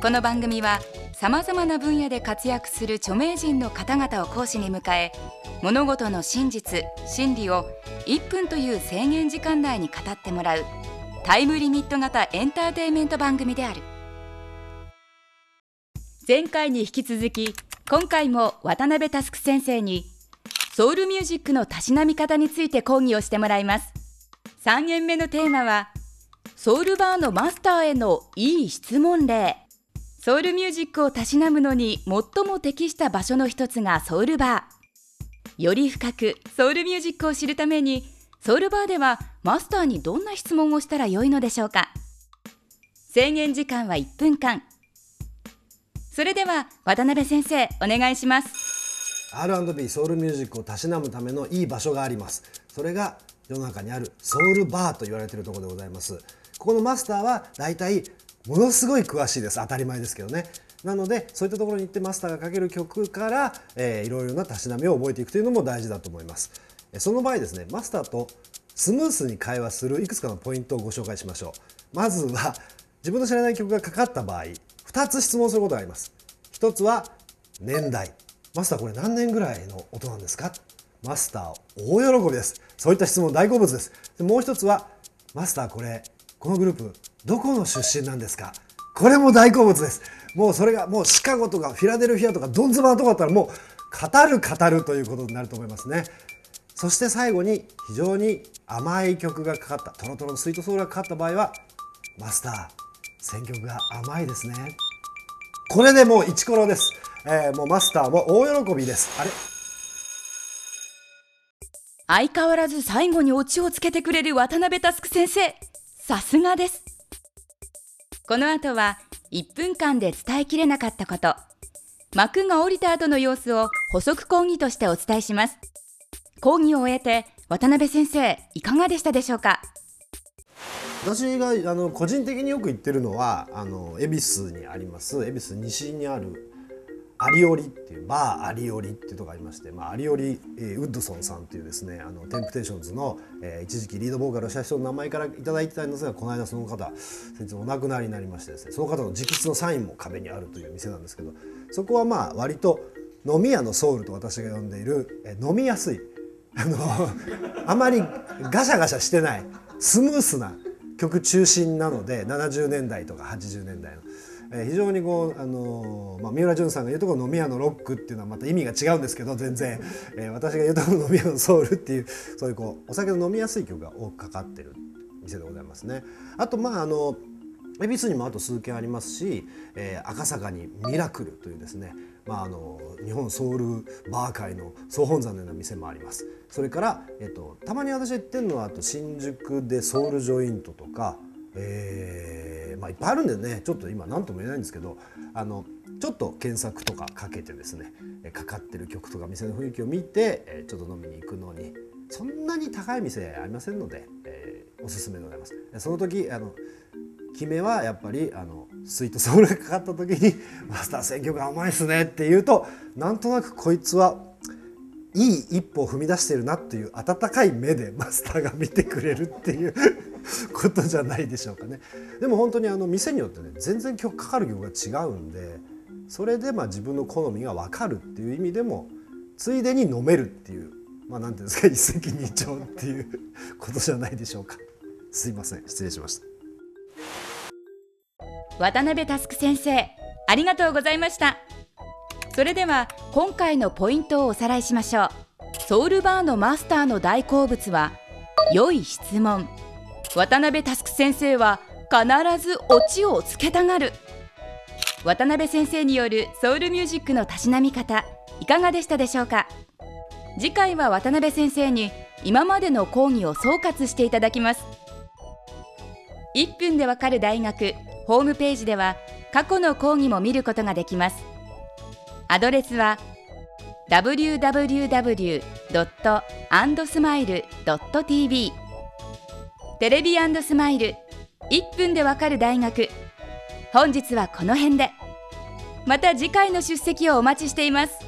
この番組はさまざまな分野で活躍する著名人の方々を講師に迎え物事の真実真理を1分という制限時間内に語ってもらうタイムリミット型エンターテインメント番組である。前回に引き続き今回も渡辺佑先生にソウルミュージックのたしなみ方について講義をしてもらいます。3限目のテーマはソウルバーのマスターへのいい質問例。ソウルミュージックをたしなむのに最も適した場所の一つがソウルバー。より深くソウルミュージックを知るためにソウルバーではマスターにどんな質問をしたらよいのでしょうか。制限時間は1分間。それでは渡辺先生お願いします。R&B ソウルミュージックをたしなむためのいい場所があります。それが世の中にあるソウルバーと言われているところでございます。ここのマスターはだいたいものすごい詳しいです。当たり前ですけどね。なのでそういったところに行ってマスターがかける曲から、えー、いろいろなたしなみを覚えていくというのも大事だと思います。その場合ですねマスターとスムースに会話するいくつかのポイントをご紹介しましょう。まずは自分の知らない曲がかかった場合2つ質問することがあります。1つは年代。マスターこれ何年ぐらいの音なんですか？マスター大喜びです。そういった質問大好物です。でもう一つはマスターこれこのグループどこの出身なんですか？これも大好物です。もうそれがもうシカゴとかフィラデルフィアとかドンズバーとかだったらもう語る語るということになると思いますね。そして最後に非常に甘い曲がかかったトロトロのスイートソウルがかかった場合はマスター選曲が甘いですね。これでもうイチコロです、えー、もうマスターも大喜びです。あれ？相変わらず最後にオチをつけてくれる渡辺佑先生。さすがです。この後は1分間で伝えきれなかったこと。幕が降りた後の様子を補足講義としてお伝えします。講義を終えて渡辺先生いかがでしたでしょうか？私があの個人的によく言ってるのはあの恵比寿にあります恵比寿西にあるアリオリっていうバーアリオリっていうとこありまして、まあ、アリオリ、えー、ウッドソンさんっていうですねあのテンプテーションズの、えー、一時期リードボーカルをした人の名前から頂いてたんですがこの間その方先日お亡くなりになりましてですねその方の直筆のサインも壁にあるという店なんですけどそこはまあ割と飲み屋のソウルと私が呼んでいる、えー、飲みやすいあの あまりガシャガシャしてないスムースな曲中心なので70年代とか80年代の。えー、非常にこう、あのー、まあ、三浦淳さんが言うところ飲み屋のロックっていうのはまた意味が違うんですけど全然、えー、私が言うところ飲み屋のソウルっていうそういうこうお酒の飲みやすい曲が多くかかってる店でございますね。あとまああの恵比寿にもあと数軒ありますし、えー、赤坂にミラクルというですね、まあ、あの日本ソウルバー界の総本山のような店もありますそれから、えっと、たまに私が言ってるのはあと新宿でソウルジョイントとか、えーまあ、いっぱいあるんでねちょっと今何とも言えないんですけどあのちょっと検索とかかけてですねかかってる曲とか店の雰囲気を見てちょっと飲みに行くのにそんなに高い店ありませんので、えー、おすすめでございます。その時あの決めはやっぱりあのスイートソウルがかかった時に「マスター選曲が甘いっすね」って言うとなんとなくこいつはいい一歩を踏み出してるなっていう温かい目でマスターが見てくれるっていうことじゃないでしょうかね。でも本当にあの店によってね全然曲かかる曲が違うんでそれでまあ自分の好みが分かるっていう意味でもついでに飲めるっていうまあ何ていうんですか一石二鳥っていうことじゃないでしょうか。すいません失礼しました。渡辺佑先生ありがとうございました。それでは今回のポイントをおさらいしましょうソウルバーのマスターの大好物は良い質問渡辺佑先生は必ずオチをつけたがる。渡辺先生によるソウルミュージックのたしなみ方いかがでしたでしょうか？次回は渡辺先生に今までの講義を総括していただきます。1分でわかる大学ホームページでは過去の講義も見ることができます。アドレスは www.andsmile.tv テレビスマイル。1分でわかる大学。本日はこの辺で。また次回の出席をお待ちしています。